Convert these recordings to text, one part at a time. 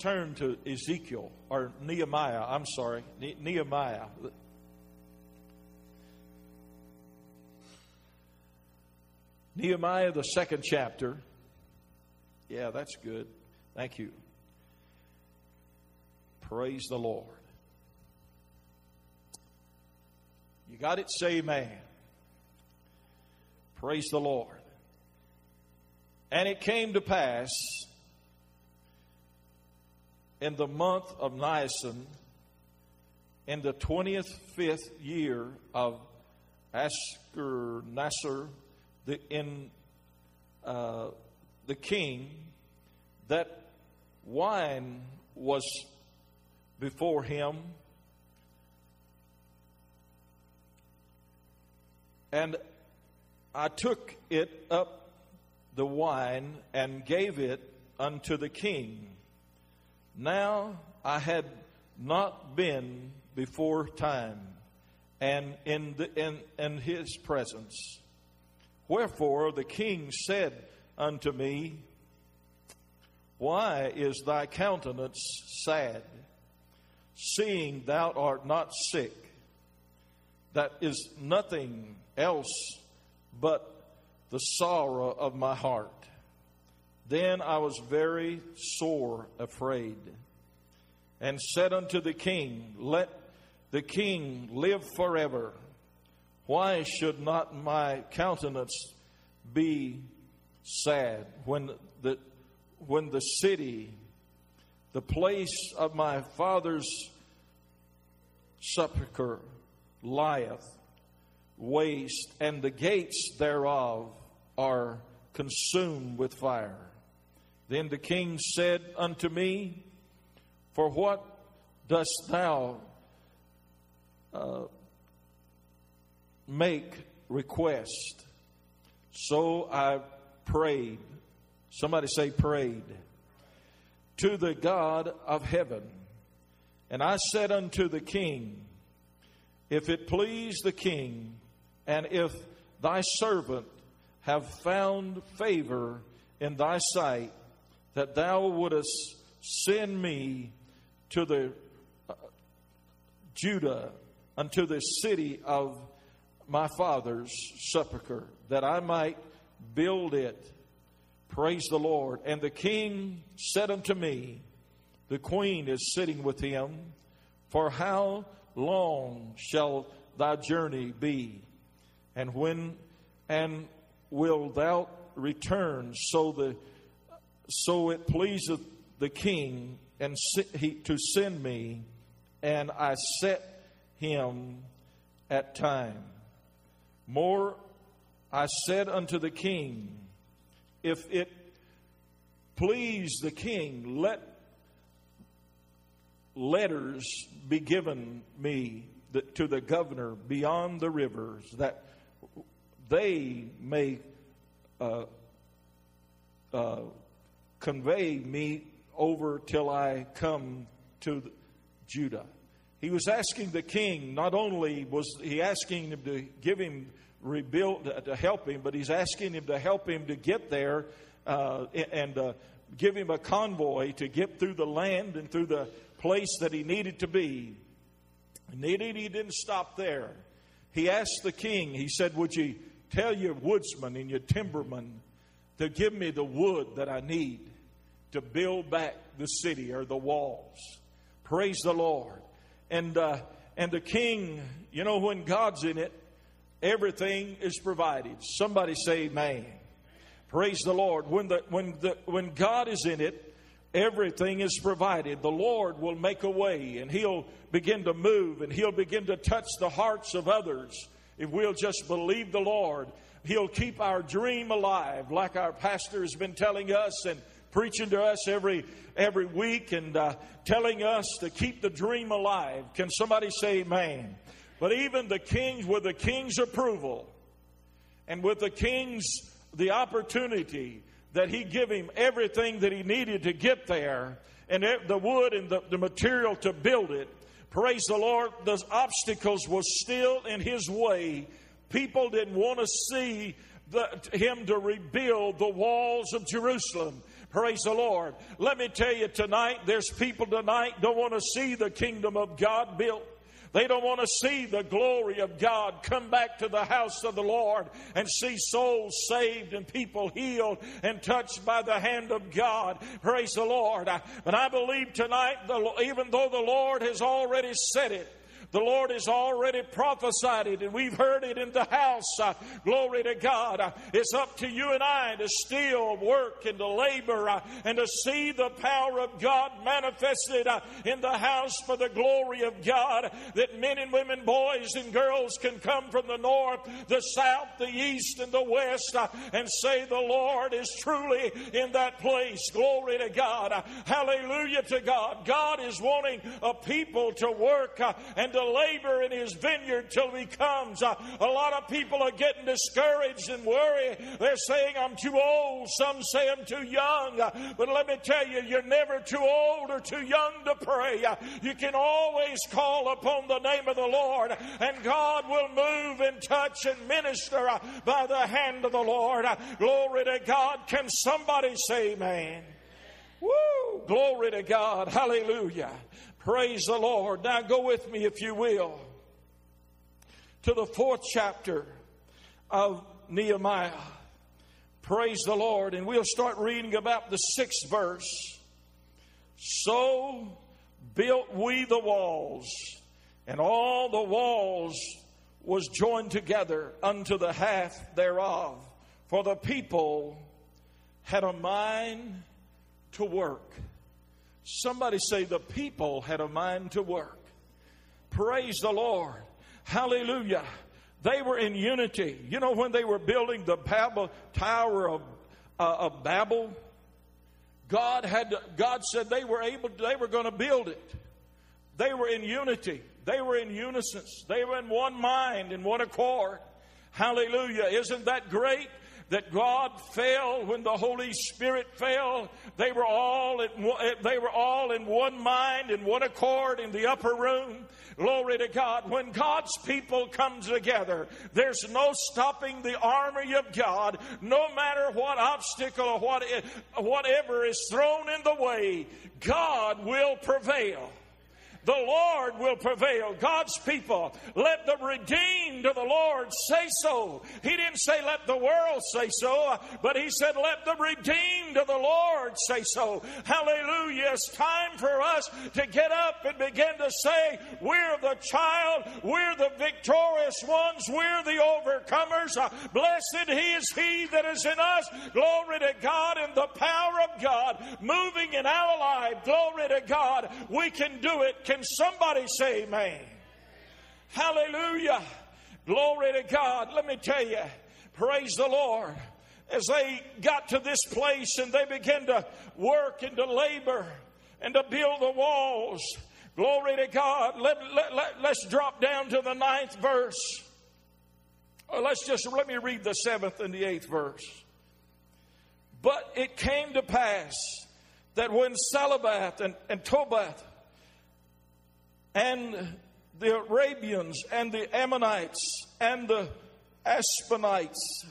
turn to Ezekiel or Nehemiah. I'm sorry, ne- Nehemiah. Nehemiah, the second chapter. Yeah, that's good. Thank you. Praise the Lord. You got it? Say amen. Praise the Lord. And it came to pass in the month of Nisan, in the 25th year of Ashurnasir, the, in uh, the king, that wine was before him. And I took it up the wine and gave it unto the king. Now I had not been before time and in, the, in, in his presence. Wherefore the king said unto me, Why is thy countenance sad, seeing thou art not sick? That is nothing else but the sorrow of my heart. Then I was very sore afraid, and said unto the king, Let the king live forever. Why should not my countenance be sad when the, when the city, the place of my father's sepulchre, lieth waste, and the gates thereof are consumed with fire? Then the king said unto me, For what dost thou uh, make request? So I prayed. Somebody say, prayed. To the God of heaven. And I said unto the king, If it please the king, and if thy servant have found favor in thy sight, that thou wouldest send me to the uh, Judah unto the city of my father's sepulchre, that I might build it. Praise the Lord. And the king said unto me, The queen is sitting with him, for how long shall thy journey be? And when and will thou return so the so it pleaseth the king and he, to send me, and I set him at time. More, I said unto the king, If it please the king, let letters be given me to the governor beyond the rivers, that they may uh, uh, convey me over till I come to Judah. He was asking the king, not only was he asking him to give him rebuild, uh, to help him, but he's asking him to help him to get there uh, and uh, give him a convoy to get through the land and through the place that he needed to be. And he didn't stop there. He asked the king, he said, Would you tell your woodsman and your timberman to give me the wood that I need to build back the city or the walls. Praise the Lord. And uh, and the king, you know, when God's in it, everything is provided. Somebody say, "Man." Praise the Lord. When the when the when God is in it, everything is provided. The Lord will make a way, and He'll begin to move, and He'll begin to touch the hearts of others if we'll just believe the Lord He'll keep our dream alive, like our pastor has been telling us and preaching to us every every week and uh, telling us to keep the dream alive. Can somebody say amen? But even the kings, with the king's approval and with the king's the opportunity that he give him everything that he needed to get there and the wood and the, the material to build it, praise the Lord, the obstacles was still in his way People didn't want to see the, him to rebuild the walls of Jerusalem Praise the Lord. Let me tell you tonight, there's people tonight don't want to see the kingdom of God built. They don't want to see the glory of God come back to the house of the Lord and see souls saved and people healed and touched by the hand of God. Praise the Lord. But I believe tonight, even though the Lord has already said it, the Lord has already prophesied it, and we've heard it in the house. Uh, glory to God. Uh, it's up to you and I to still work and to labor uh, and to see the power of God manifested in the house for the glory of God. That men and women, boys and girls can come from the north, the south, the east, and the west and say, The Lord is truly in that place. Glory to God. Hallelujah to God. God is wanting a people to work and to to labor in his vineyard till he comes. Uh, a lot of people are getting discouraged and worried. They're saying, I'm too old. Some say I'm too young. Uh, but let me tell you, you're never too old or too young to pray. Uh, you can always call upon the name of the Lord, and God will move and touch and minister uh, by the hand of the Lord. Uh, glory to God. Can somebody say amen? Woo! Glory to God. Hallelujah. Praise the Lord. Now go with me, if you will, to the fourth chapter of Nehemiah. Praise the Lord. And we'll start reading about the sixth verse. So built we the walls, and all the walls was joined together unto the half thereof. For the people had a mind to work. Somebody say the people had a mind to work. Praise the Lord. Hallelujah. They were in unity. You know, when they were building the Babel, Tower of, uh, of Babel, God had God said they were able they were going to build it. They were in unity. They were in unison. They were in one mind, in one accord. Hallelujah. Isn't that great? That God fell when the Holy Spirit fell. They were all in, eh, they were all in one mind, in one accord in the upper room. Glory to God. When God's people come together, there's no stopping the army of God, no matter what obstacle or what, eh, whatever is thrown in the way, God will prevail the Lord will prevail. God's people, let the redeemed of the Lord say so. He didn't say let the world say so, but He said let the redeemed of the Lord say so. Hallelujah. It's time for us to get up and begin to say, We're the child, we're the victorious ones, we're the overcomers. Blessed is He that is in us. Glory to God and the power of God moving in our life. Glory to God. We can do it can somebody say amen? Hallelujah. Glory to God. Let me tell you, praise the Lord. As they got to this place and they began to work and to labor and to build the walls, glory to God. Let, let, let, let's drop down to the ninth verse. Or let's just let me read the seventh and the eighth verse. But it came to pass that when Sanballat and, and Tobiah and the Arabians and the Ammonites and the Aspenates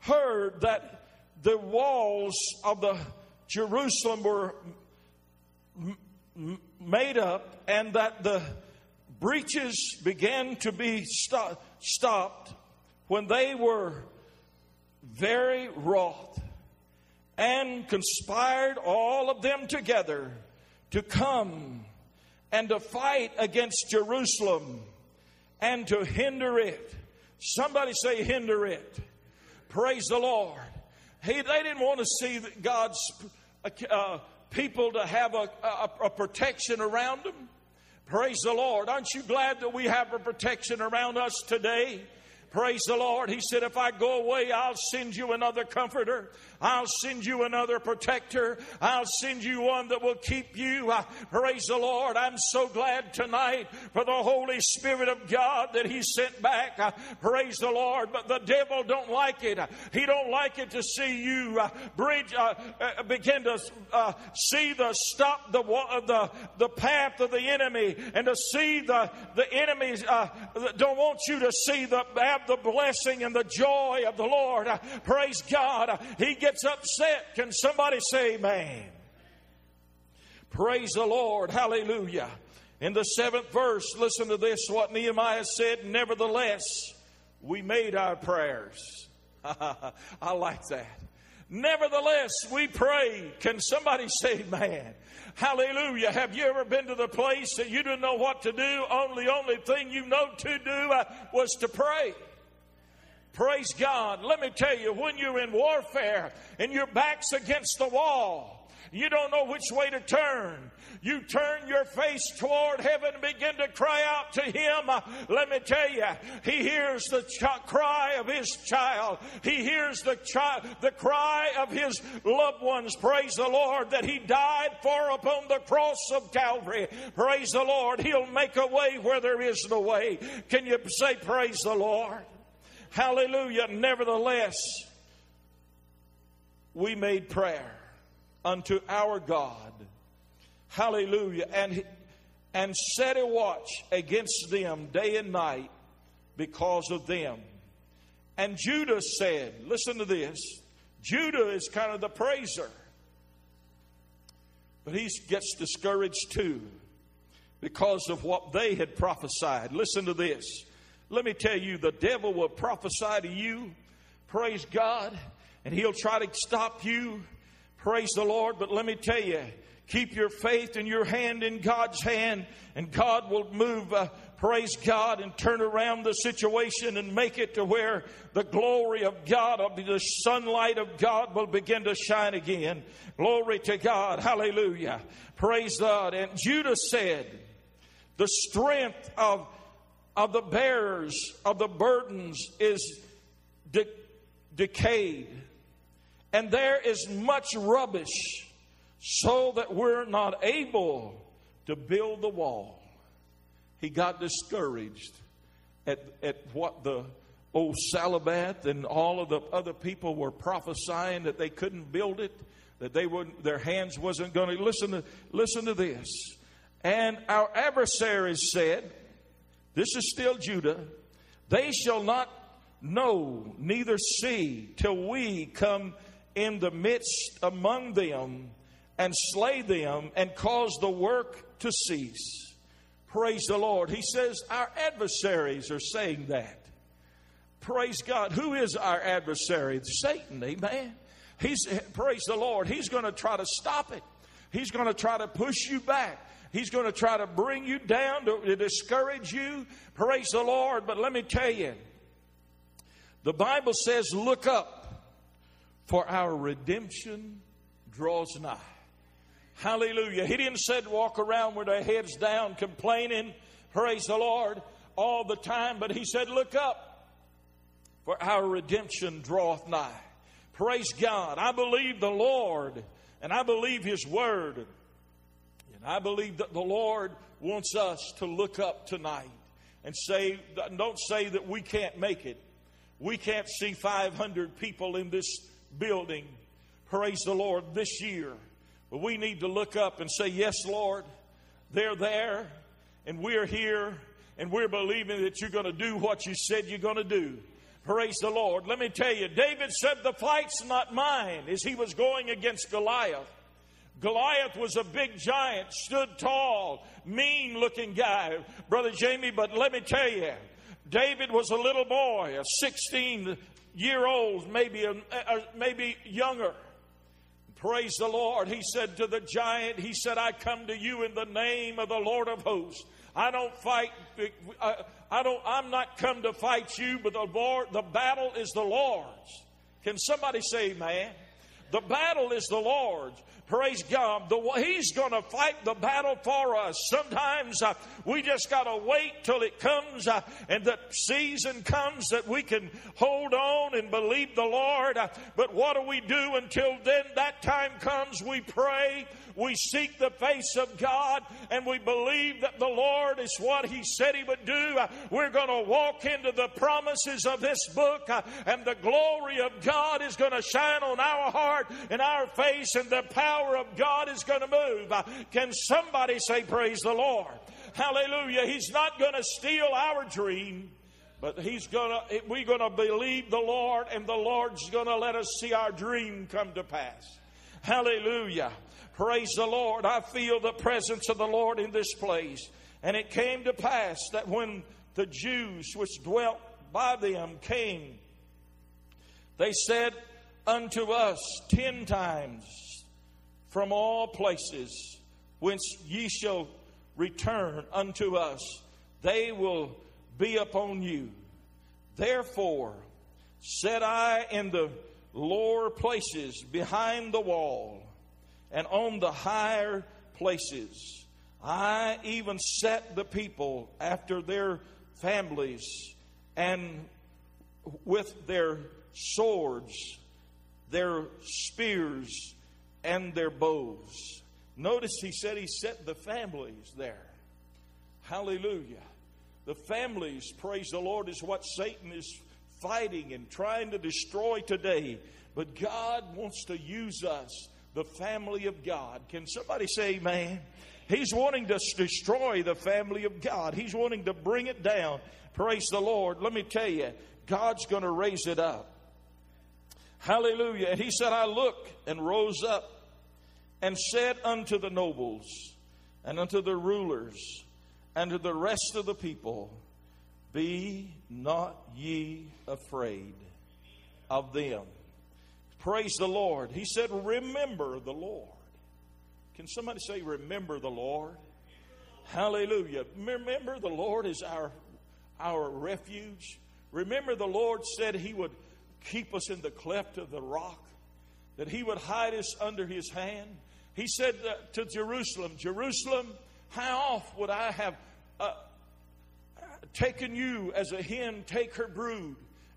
heard that the walls of the Jerusalem were made up and that the breaches began to be sto- stopped when they were very wroth and conspired all of them together to come and to fight against Jerusalem and to hinder it. Somebody say, hinder it. Praise the Lord. He, they didn't want to see God's uh, people to have a, a, a protection around them. Praise the Lord. Aren't you glad that we have a protection around us today? Praise the Lord. He said, If I go away, I'll send you another comforter. I'll send you another protector. I'll send you one that will keep you. Uh, praise the Lord. I'm so glad tonight for the Holy Spirit of God that He sent back. Uh, praise the Lord. But the devil don't like it. He don't like it to see you uh, bridge, uh, uh, begin to see the stop the, the, the path of the enemy and to see the, the enemies don't want you to see the have the blessing and the joy of the Lord. Praise God. He gets upset. Can somebody say amen? Praise the Lord. Hallelujah. In the seventh verse, listen to this what Nehemiah said. Nevertheless, we made our prayers. I like that. Nevertheless, we pray. Can somebody say, man? Hallelujah. Have you ever been to the place that you didn't know what to do? Only, only thing you know to do uh, was to pray. Praise God. Let me tell you, when you're in warfare and your back's against the wall, you don't know which way to turn you turn your face toward heaven and begin to cry out to Him, let me tell you, He hears the ch- cry of His child. He hears the, chi- the cry of His loved ones. Praise the Lord that He died for upon the cross of Calvary. Praise the Lord. He'll make a way where there is no way. Can you say, Praise the Lord? Hallelujah. Nevertheless, we made prayer unto our God Hallelujah. And, and set a watch against them day and night because of them. And Judah said, listen to this. Judah is kind of the praiser. But he gets discouraged too because of what they had prophesied. Listen to this. Let me tell you, the devil will prophesy to you, praise God, and he'll try to stop you, praise the Lord. But let me tell you, Keep your faith and your hand in God's hand, and God will move, uh, praise God, and turn around the situation and make it to where the glory of God, the sunlight of God will begin to shine again. Glory to God. Hallelujah. Praise God. And Judah said, The strength of, of the bearers of the burdens is de- decayed, and there is much rubbish so that we're not able to build the wall. He got discouraged at, at what the old Sanballat and all of the other people were prophesying that they couldn't build it, that they wouldn't, their hands wasn't going to listen to listen to this. And our adversaries said, This is still Judah, they shall not know, neither see, till we come in the midst among them and slay them and cause the work to cease. Praise the Lord. He says, Our adversaries are saying that. Praise God. Who is our adversary? Satan, amen. He's, praise the Lord. He's going to try to stop it. He's going to try to push you back. He's going to try to bring you down to, to discourage you. Praise the Lord. But let me tell you, the Bible says, Look up, for our redemption draws nigh. Hallelujah. He didn't say walk around with their heads down complaining, praise the Lord, all the time, but he said, look up, for our redemption draweth nigh. Praise God. I believe the Lord, and I believe his word. And I believe that the Lord wants us to look up tonight and say, don't say that we can't make it. We can't see 500 people in this building, praise the Lord, this year. But we need to look up and say, Yes, Lord, they're there, and we're here, and we're believing that you're going to do what you said you're going to do. Praise the Lord. Let me tell you, David said, The fight's not mine, as he was going against Goliath. Goliath was a big giant, stood tall, mean looking guy, Brother Jamie, but let me tell you, David was a little boy, a 16 year old, maybe, a, a, maybe younger. Praise the Lord. He said to the giant, He said, I come to you in the name of the Lord of hosts. I don't fight, uh, I don't, I'm not come to fight you, but the Lord, the battle is the Lord's. Can somebody say, man? The battle is the Lord's. Praise God. The, he's going to fight the battle for us. Sometimes uh, we just got to wait till it comes uh, and the season comes that we can hold on and believe the Lord. Uh, but what do we do until then? That time comes, we pray, we seek the face of God, and we believe that the Lord is what He said He would do. Uh, we're going to walk into the promises of this book, uh, and the glory of God is going to shine on our heart and our face, and the power of God is going to move. Can somebody say, Praise the Lord? Hallelujah. He's not going to steal our dream. But he's gonna, we're gonna believe the Lord, and the Lord's gonna let us see our dream come to pass. Hallelujah. Praise the Lord. I feel the presence of the Lord in this place. And it came to pass that when the Jews which dwelt by them came, they said unto us ten times from all places whence ye shall return unto us, they will be upon you. Therefore, said I in the lower places behind the wall and on the higher places, I even set the people after their families and with their swords, their spears, and their bows. Notice he said he set the families there. Hallelujah. The families, praise the Lord, is what Satan is fighting and trying to destroy today. But God wants to use us, the family of God. Can somebody say amen? He's wanting to destroy the family of God. He's wanting to bring it down. Praise the Lord. Let me tell you, God's going to raise it up. Hallelujah. And he said, I looked and rose up and said unto the nobles and unto the rulers and to the rest of the people, Be not ye afraid of them. Praise the Lord. He said, Remember the Lord. Can somebody say, Remember the Lord? Hallelujah. Remember the Lord is our, our refuge. Remember the Lord said He would keep us in the cleft of the rock, that He would hide us under His hand. He said to Jerusalem, Jerusalem, how oft would I have uh, taken you as a hen take her brood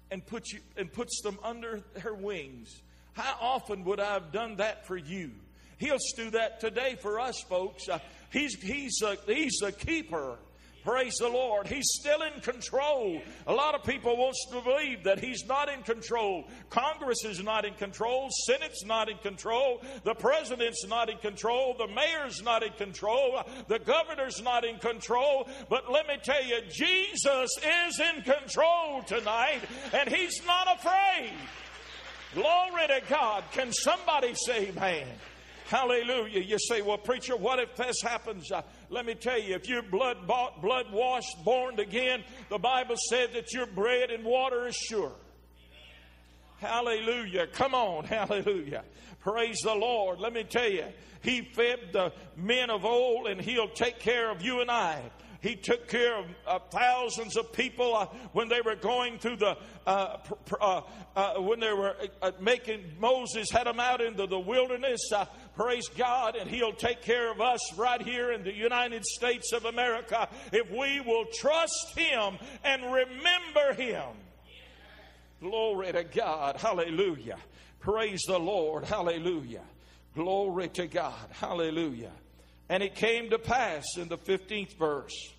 and put you and puts them under her wings. How often would I have done that for you? He'll do that today for us, folks. Uh, he's he's a, he's a keeper Praise the Lord. He's still in control. A lot of people want to believe that he's not in control. Congress is not in control. Senate's not in control. The president's not in control. The mayor's not in control. The governor's not in control. But let me tell you, Jesus is in control tonight, and he's not afraid. Glory to God. Can somebody say amen? Hallelujah. You say, well, preacher, what if this happens? Uh, let me tell you, if you're blood bought, blood washed, born again, the Bible said that your bread and water is sure. Hallelujah. Come on. Hallelujah. Praise the Lord. Let me tell you, He fed the men of old and He'll take care of you and I. He took care of uh, thousands of people uh, when they were going through the, uh, uh, uh, when they were making, Moses had them out into the wilderness. praise God, and He'll take care of us right here in the United States of America if we will trust Him and remember Him. Glory to God. Hallelujah. Praise the Lord. Hallelujah. Glory to God. Hallelujah. And it came to pass in the 15th verse.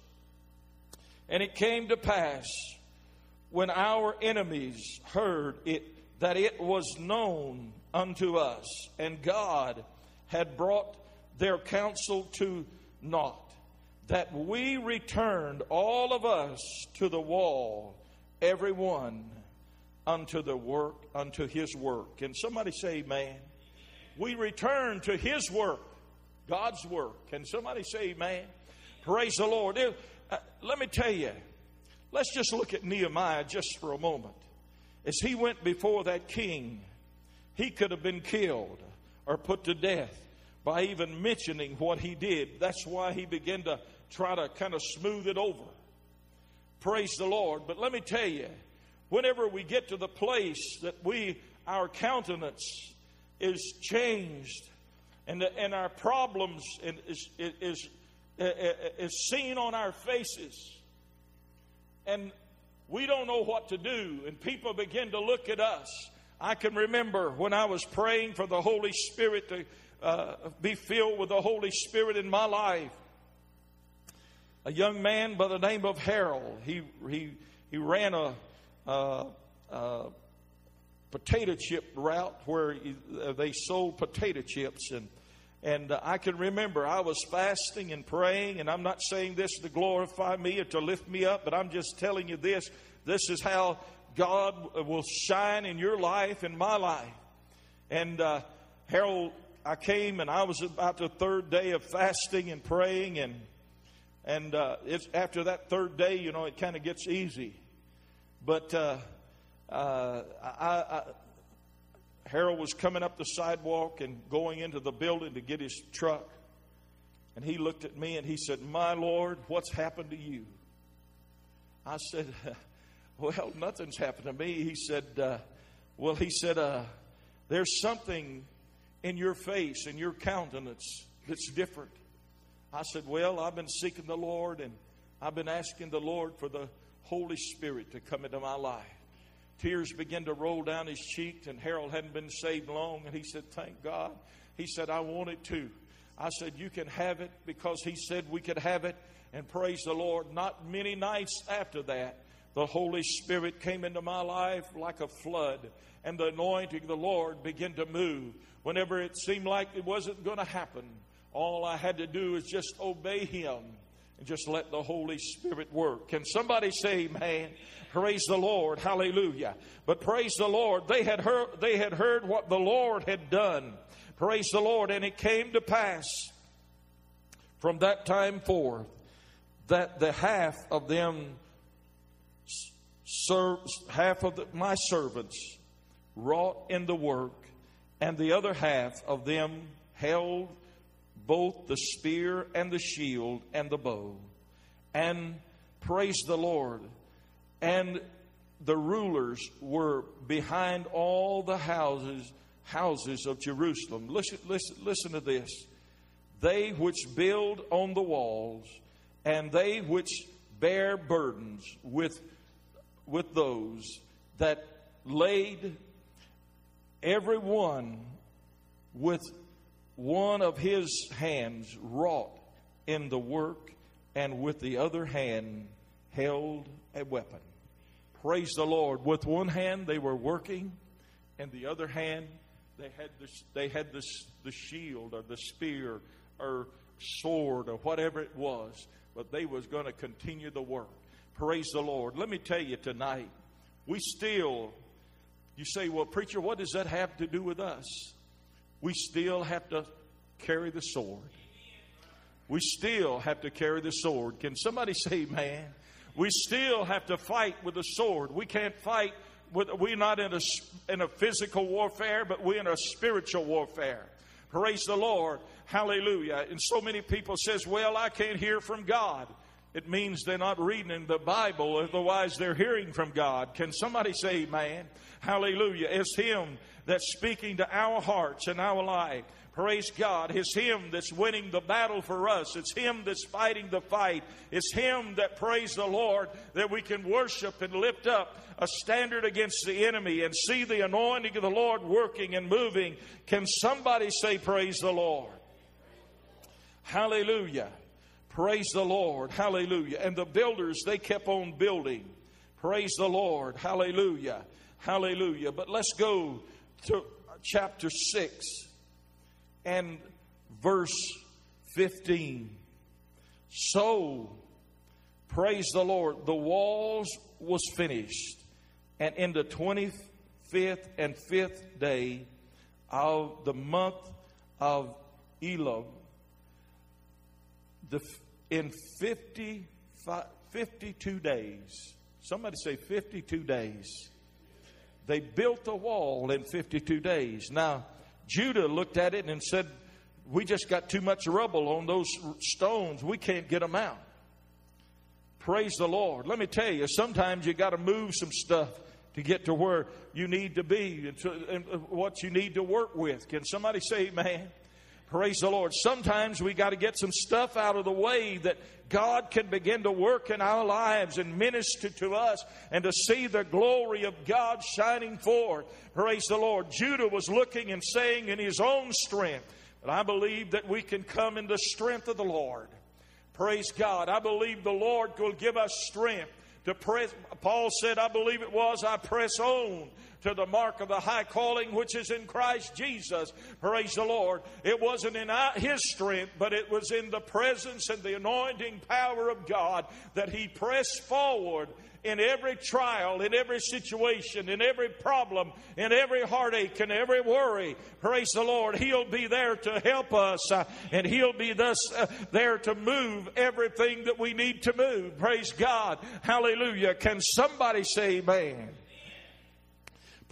And it came to pass when our enemies heard it that it was known unto us, and God had brought their counsel to naught, that we returned all of us to the wall, every one unto the work, unto his work. Can somebody say amen? We return to his work. God's work. Can somebody say amen? Praise the Lord. Uh, let me tell you, let's just look at Nehemiah just for a moment. As he went before that king, he could have been killed or put to death by even mentioning what he did. That's why he began to try to kind of smooth it over. Praise the Lord. But let me tell you, whenever we get to the place that we, our countenance is changed and, and our problems is, is, is seen on our faces. And we don't know what to do, and people begin to look at us. I can remember when I was praying for the Holy Spirit to uh, be filled with the Holy Spirit in my life. A young man by the name of Harold, he, he, he ran a, a, a potato chip route where uh, they sold potato chips. And, and uh, I can remember I was fasting and praying, and I'm not saying this to glorify me or to lift me up, but I'm just telling you this this is how God will shine in your life and my life. And uh, Harold, I came and I was about the third day of fasting and praying, and and uh, it's after that third day, you know, it kind of gets easy. But uh, uh, I, I, Harold was coming up the sidewalk and going into the building to get his truck, and he looked at me and he said, "My Lord, what's happened to you?" I said, "Well, nothing's happened to me." He said, uh, "Well," he said, uh, "There's something in your face and your countenance that's different." I said, Well, I've been seeking the Lord and I've been asking the Lord for the Holy Spirit to come into my life. Tears began to roll down his cheeks, and Harold hadn't been saved long, and he said, Thank God. He said, I want it too. I said, You can have it because he said we could have it. And praise the Lord, not many nights after that, the Holy Spirit came into my life like a flood, and the anointing of the Lord began to move. Whenever it seemed like it wasn't going to happen, all I had to do was just obey Him and just let the Holy Spirit work. Can somebody say, man, praise the Lord, hallelujah. But praise the Lord, they had heard, they had heard what the Lord had done. Praise the Lord. And it came to pass from that time forth that the half of them serves, half of the, my servants wrought in the work, and the other half of them held both the spear and the shield and the bow. And praise the Lord. And the rulers were behind all the houses houses of Jerusalem. Listen, listen, listen to this. They which build on the walls, and they which bear burdens with, with those that laid every one with one of his hands wrought in the work, and with the other hand held a weapon. Praise the Lord. With one hand they were working, and the other hand they had the, they had the, the shield or the spear or sword or whatever it was, but they was going to continue the work. Praise the Lord. Let me tell you tonight, we still, you say, well, preacher, what does that have to do with us? We still have to carry the sword. We still have to carry the sword. Can somebody say, man? We still have to fight with the sword. We can't fight with, we're not in a, in a physical warfare, but we're in a spiritual warfare. Praise the Lord. Hallelujah. And so many people says, well, I can't hear from God. It means they're not reading the Bible, otherwise they're hearing from God. Can somebody say, man? Hallelujah. It's Him that's speaking to our hearts and our life. Praise God. It's Him that's winning the battle for us. It's Him that's fighting the fight. It's Him that, praise the Lord, that we can worship and lift up a standard against the enemy and see the anointing of the Lord working and moving. Can somebody say, Praise the Lord? Hallelujah. Praise the Lord. Hallelujah. And the builders, they kept on building. Praise the Lord. Hallelujah. Hallelujah. But let's go to uh, chapter 6 and verse 15. So, praise the Lord, the walls was finished, and in the 25th and 5th day of the month of Elul, the, in 50, 52 days, somebody say 52 days, they built the wall in 52 days. Now, Judah looked at it and said, We just got too much rubble on those stones. We can't get them out. Praise the Lord. Let me tell you, sometimes you got to move some stuff to get to where you need to be and, to, and uh, what you need to work with. Can somebody say, man? Praise the Lord. Sometimes we got to get some stuff out of the way that God can begin to work in our lives and minister to us and to see the glory of God shining forth. Praise the Lord. Judah was looking and saying in his own strength, but I believe that we can come in the strength of the Lord. Praise God. I believe the Lord will give us strength to press. Paul said, I believe it was, I press on to the mark of the high calling which is in Christ Jesus. Praise the Lord. It wasn't in his strength, but it was in the presence and the anointing power of God that he pressed forward in every trial, in every situation, in every problem, in every heartache, and every worry. Praise the Lord. He'll be there to help us, uh, and He'll be thus uh, there to move everything that we need to move. Praise God. Hallelujah. Can somebody say amen?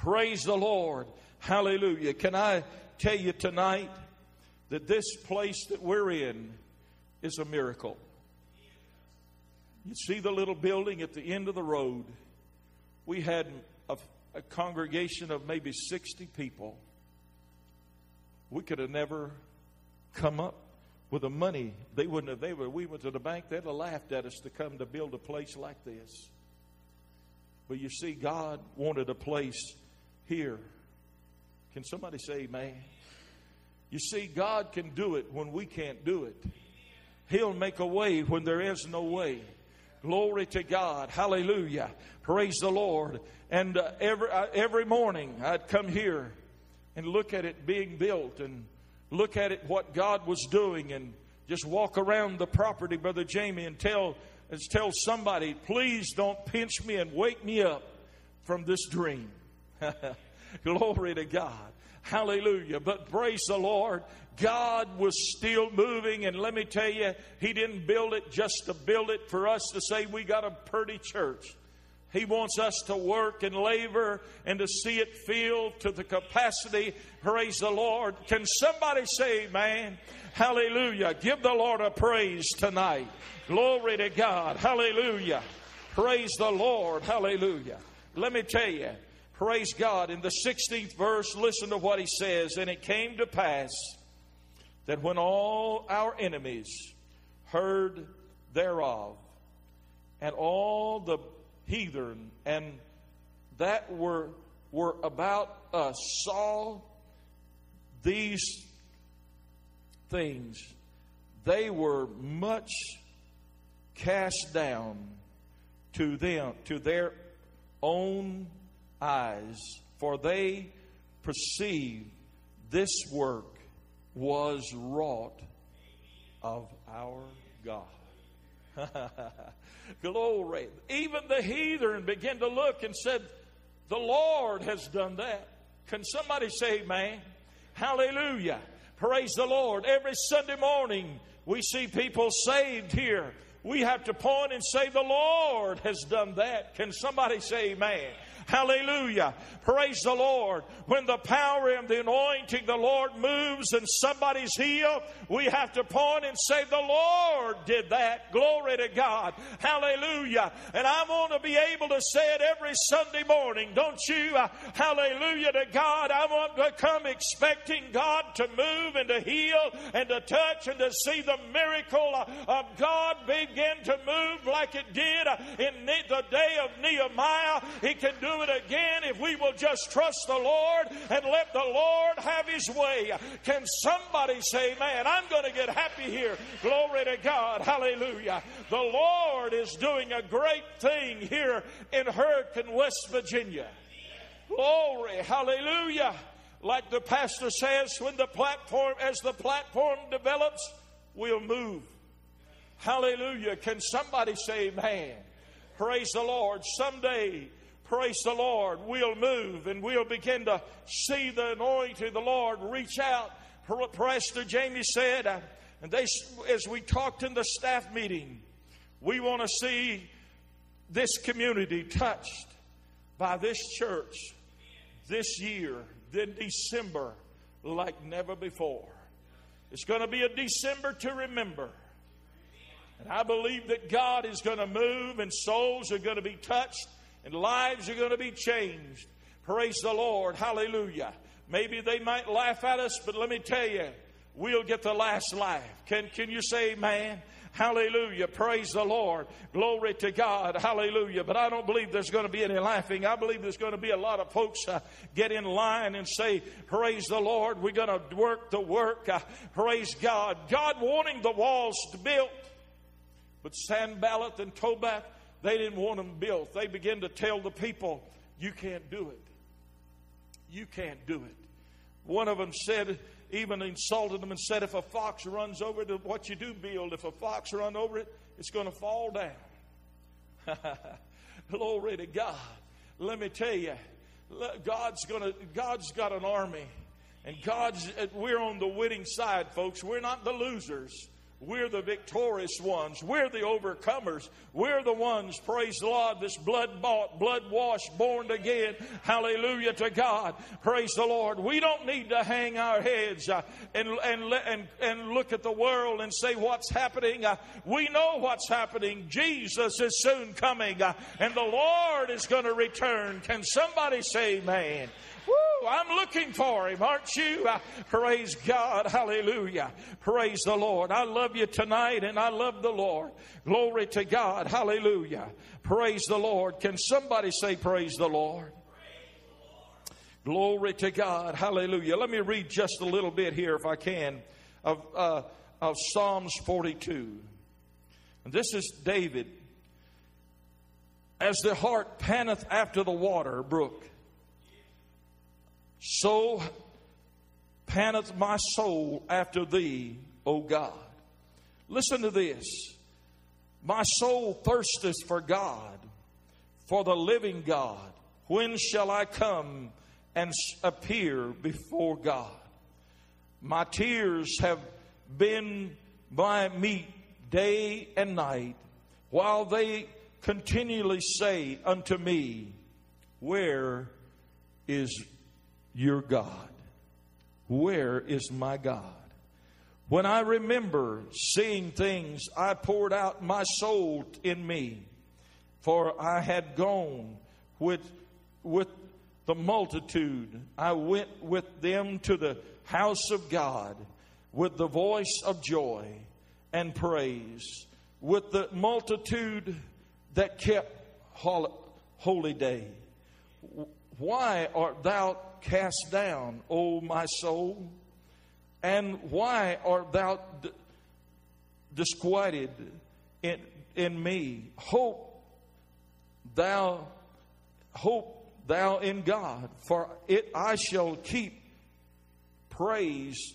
Praise the Lord. Hallelujah. Can I tell you tonight that this place that we're in is a miracle? You see the little building at the end of the road. We had a, a congregation of maybe 60 people. We could have never come up with the money. They wouldn't have, they were, we went to the bank, they'd have laughed at us to come to build a place like this. But you see, God wanted a place here. Can somebody say amen? You see, God can do it when we can't do it. He'll make a way when there is no way. Glory to God. Hallelujah. Praise the Lord. And uh, every, uh, every morning I'd come here and look at it being built and look at it what God was doing and just walk around the property, Brother Jamie, and tell, and tell somebody, please don't pinch me and wake me up from this dream. Glory to God. Hallelujah. But praise the Lord. God was still moving, and let me tell you, He didn't build it just to build it for us to say we got a pretty church. He wants us to work and labor and to see it filled to the capacity. Praise the Lord. Can somebody say, man, hallelujah? Give the Lord a praise tonight. Glory to God. Hallelujah. Praise the Lord. Hallelujah. Let me tell you, praise God. In the 16th verse, listen to what he says. And it came to pass that when all our enemies heard thereof, and all the heathen and that were, were about us saw these things, they were much cast down to them, to their own eyes, for they perceived this work was wrought of our God. Glory. Even the heathen began to look and said, The Lord has done that. Can somebody say amen? Hallelujah. Praise the Lord. Every Sunday morning we see people saved here. We have to point and say, The Lord has done that. Can somebody say amen? Hallelujah. Praise the Lord. When the power and the anointing, the Lord moves and somebody's healed, we have to point and say, The Lord did that. Glory to God. Hallelujah. And I want to be able to say it every Sunday morning, don't you? Uh, hallelujah to God. I want to come expecting God to move and to heal and to touch and to see the miracle uh, of God begin to move like it did uh, in the day of Nehemiah. He can do it again if we will just trust the Lord and let the Lord have His way. Can somebody say, Man, I'm going to get happy here? Glory to God. Hallelujah. The Lord is doing a great thing here in Hurricane, West Virginia. Glory. Hallelujah. Like the pastor says, when the platform, as the platform develops, we'll move. Hallelujah. Can somebody say, Man? Praise the Lord. Someday praise the Lord, we'll move and we'll begin to see the anointing of the Lord reach out. Pastor Jamie said, uh, and they, as we talked in the staff meeting, we want to see this community touched by this church this year, then December, like never before. It's going to be a December to remember. And I believe that God is going to move and souls are going to be touched and lives are going to be changed. Praise the Lord. Hallelujah. Maybe they might laugh at us, but let me tell you, we'll get the last laugh. Can, can you say amen? Hallelujah. Praise the Lord. Glory to God. Hallelujah. But I don't believe there's going to be any laughing. I believe there's going to be a lot of folks uh, get in line and say, Praise the Lord. We're going to work the work. Uh, praise God. God wanting the walls to built. But Sanballat and Tobiah they didn't want them built. They began to tell the people, you can't do it. You can't do it. One of them said, even insulted them and said, if a fox runs over it, what you do build, if a fox run over it, it's going to fall down. Glory to God. Let me tell you, God's to, God's got an army. And God's, we're on the winning side, folks. We're not the losers. We're the victorious ones. We're the overcomers. We're the ones, praise the Lord, this blood bought, blood washed, born again. Hallelujah to God. Praise the Lord. We don't need to hang our heads uh, and, and, and, and look at the world and say what's happening. Uh, we know what's happening. Jesus is soon coming uh, and the Lord is going to return. Can somebody say amen? Woo, I'm looking for him, aren't you? Uh, praise God. Hallelujah. Praise the Lord. I love you tonight and I love the Lord. Glory to God. Hallelujah. Praise the Lord. Can somebody say, Praise the Lord? Glory to God. Hallelujah. Let me read just a little bit here, if I can, of, uh, of Psalms 42. And this is David. As the hart panteth after the water brook, so panteth my soul after thee, O God. Listen to this. My soul thirsteth for God, for the living God. When shall I come and appear before God? My tears have been my meat day and night, while they continually say unto me, Where is your God? Where is my God? When I remember seeing things, I poured out my soul in me, for I had gone with, with the multitude. I went with them to the house of God with the voice of joy and praise, with the multitude that kept holy day. Why art thou cast down, O my soul? And why art thou d- disquieted in, in me? Hope thou, hope thou in God, for it I shall keep praise.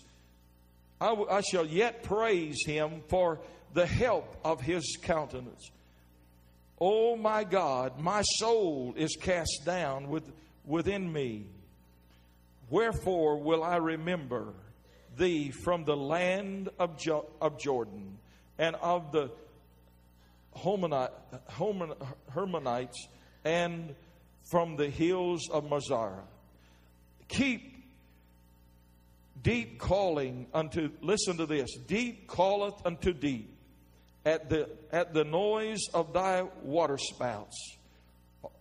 I, w- I shall yet praise him for the help of his countenance. Oh my God, my soul is cast down with, within me. Wherefore will I remember thee from the land of, jo- of Jordan and of the Hermonites and from the hills of Mizar. Keep deep calling unto, listen to this, deep calleth unto deep at the, at the noise of thy waterspouts.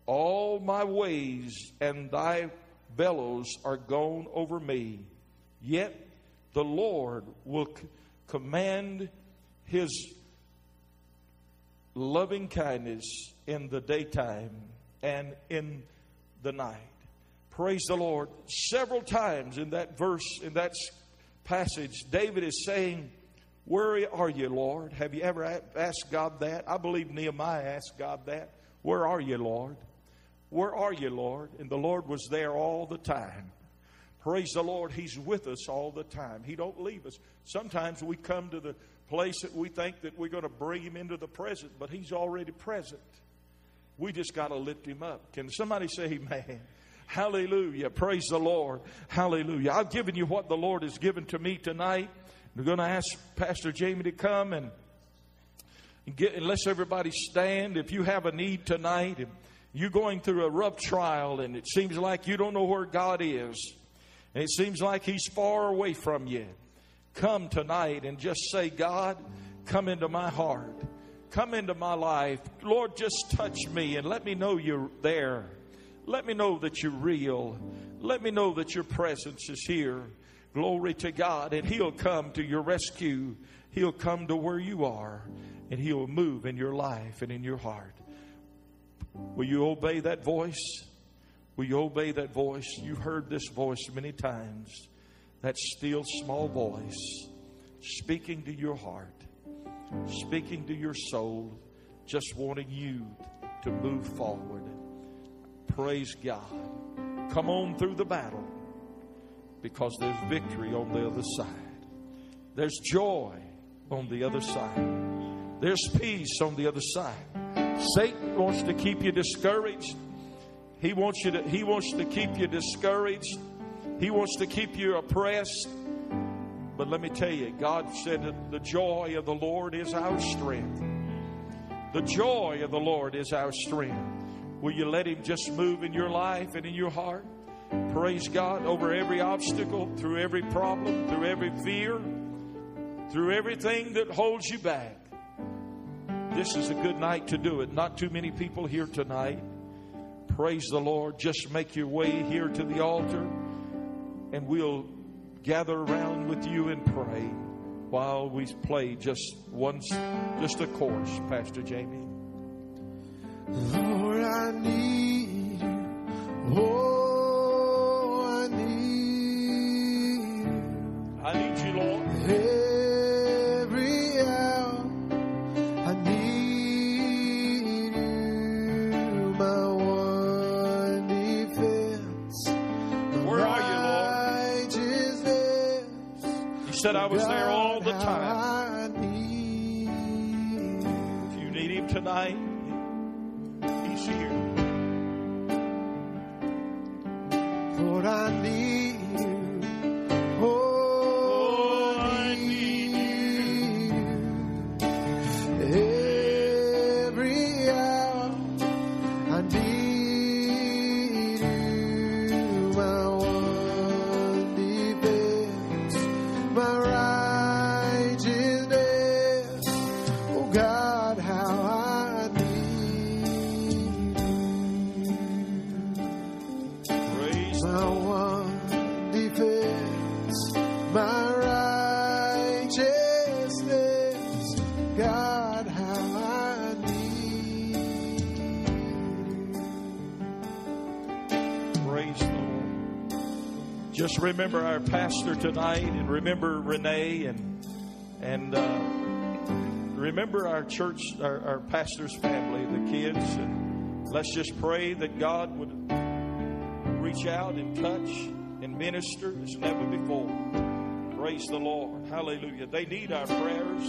All my ways and thy bellows are gone over me. Yet the Lord will c- command his loving kindness in the daytime and in the night. Praise the Lord. Several times in that verse, in that passage, David is saying, Where are you, Lord? Have you ever asked God that? I believe Nehemiah asked God that. Where are you, Lord? Where are you, Lord? And the Lord was there all the time. Praise the Lord, He's with us all the time. He don't leave us. Sometimes we come to the place that we think that we're going to bring Him into the present, but He's already present. We just got to lift Him up. Can somebody say Amen? Hallelujah. Praise the Lord. Hallelujah. I've given you what the Lord has given to me tonight. We're going to ask Pastor Jamie to come and get, unless everybody stand. If you have a need tonight, you're going through a rough trial and it seems like you don't know where God is, and it seems like He's far away from you, come tonight and just say, God, come into my heart. Come into my life. Lord, just touch me and let me know you're there. Let me know that you're real. Let me know that your presence is here. Glory to God. And He'll come to your rescue. He'll come to where you are and He'll move in your life and in your heart. Will you obey that voice? Will you obey that voice? You've heard this voice many times. That still small voice speaking to your heart, speaking to your soul, just wanting you to move forward. Praise God. Come on through the battle because there's victory on the other side. There's joy on the other side. There's peace on the other side. Satan wants to keep you discouraged. He wants you to he wants to keep you discouraged. He wants to keep you oppressed. But let me tell you, God said that the joy of the Lord is our strength. The joy of the Lord is our strength. Will you let Him just move in your life and in your heart? Praise God over every obstacle, through every problem, through every fear, through everything that holds you back. This is a good night to do it. Not too many people here tonight. Praise the Lord. Just make your way here to the altar and we'll gather around with you and pray while we play just once, just a chorus, Pastor Jamie. Lord, I need you. Oh, I need you. I need you, Lord. Every said I was there all the time. I need you. If you need Him tonight, pastor tonight, and remember Renee, and and uh, remember our church, our, our pastor's family, the kids, and let's just pray that God would reach out and touch and minister as never before. Praise the Lord. Hallelujah. They need our prayers.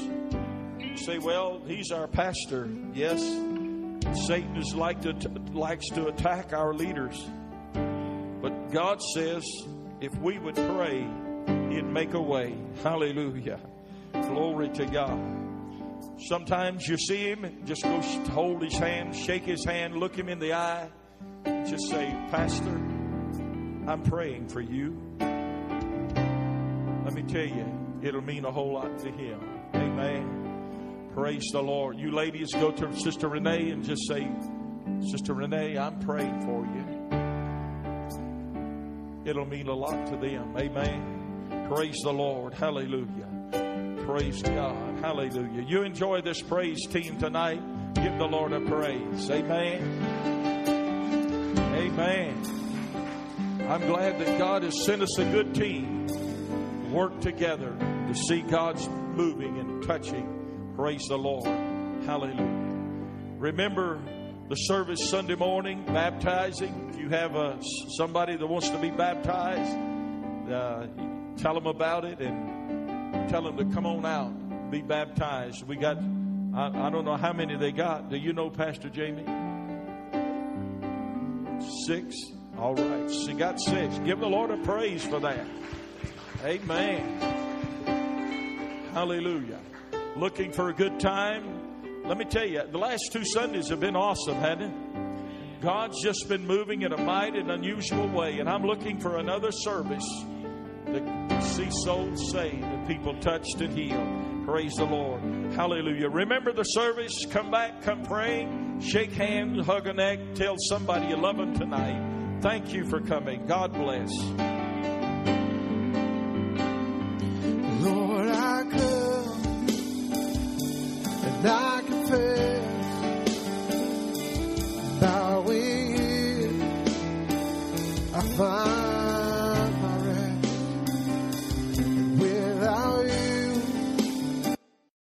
You say, well, he's our pastor. Yes. Satan is like to, likes to attack our leaders. But God says if we would pray, He'd make a way. Hallelujah. Glory to God. Sometimes you see Him, just go hold His hand, shake His hand, look Him in the eye, just say, Pastor, I'm praying for you. Let me tell you, it'll mean a whole lot to Him. Amen. Praise the Lord. You ladies go to Sister Renee and just say, Sister Renee, I'm praying for you it'll mean a lot to them. Amen. Praise the Lord. Hallelujah. Praise God. Hallelujah. You enjoy this praise team tonight. Give the Lord a praise. Amen. Amen. I'm glad that God has sent us a good team. Work together to see God's moving and touching. Praise the Lord. Hallelujah. Remember the service Sunday morning, baptizing. If you have a, somebody that wants to be baptized, uh, tell them about it and tell them to come on out, be baptized. We got, I, I don't know how many they got. Do you know, Pastor Jamie? Six? All right. She got six. Give the Lord a praise for that. Amen. Hallelujah. Looking for a good time? Let me tell you, the last two Sundays have been awesome, hasn't it? God's just been moving in a mighty and unusual way, and I'm looking for another service to see souls saved and people touched and healed. Praise the Lord. Hallelujah. Remember the service. Come back, come pray, shake hands, hug a neck, tell somebody you love them tonight. Thank you for coming. God bless.